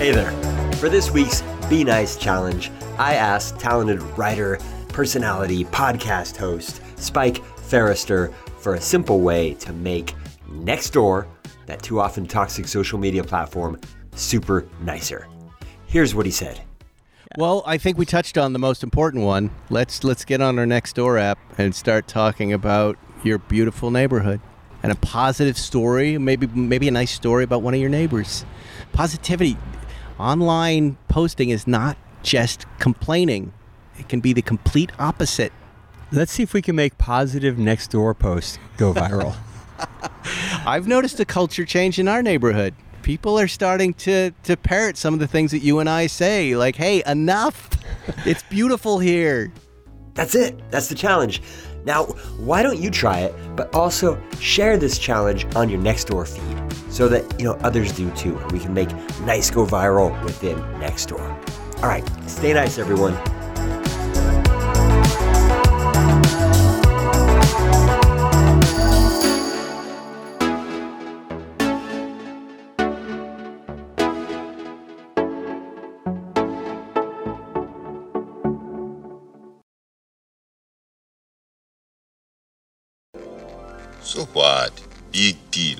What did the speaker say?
Hey there. For this week's Be Nice Challenge, I asked talented writer, personality, podcast host Spike Feresten for a simple way to make Nextdoor, that too often toxic social media platform, super nicer. Here's what he said. Well, I think we touched on the most important one. Let's let's get on our Nextdoor app and start talking about your beautiful neighborhood and a positive story, maybe maybe a nice story about one of your neighbors. Positivity. Online posting is not just complaining. It can be the complete opposite. Let's see if we can make positive Nextdoor posts go viral. I've noticed a culture change in our neighborhood. People are starting to, to parrot some of the things that you and I say, like, hey, enough. It's beautiful here. That's it. That's the challenge. Now, why don't you try it, but also share this challenge on your Nextdoor feed so that you know others do too, and we can make nice go viral within Nextdoor. All right, stay nice, everyone. So what? Big deal.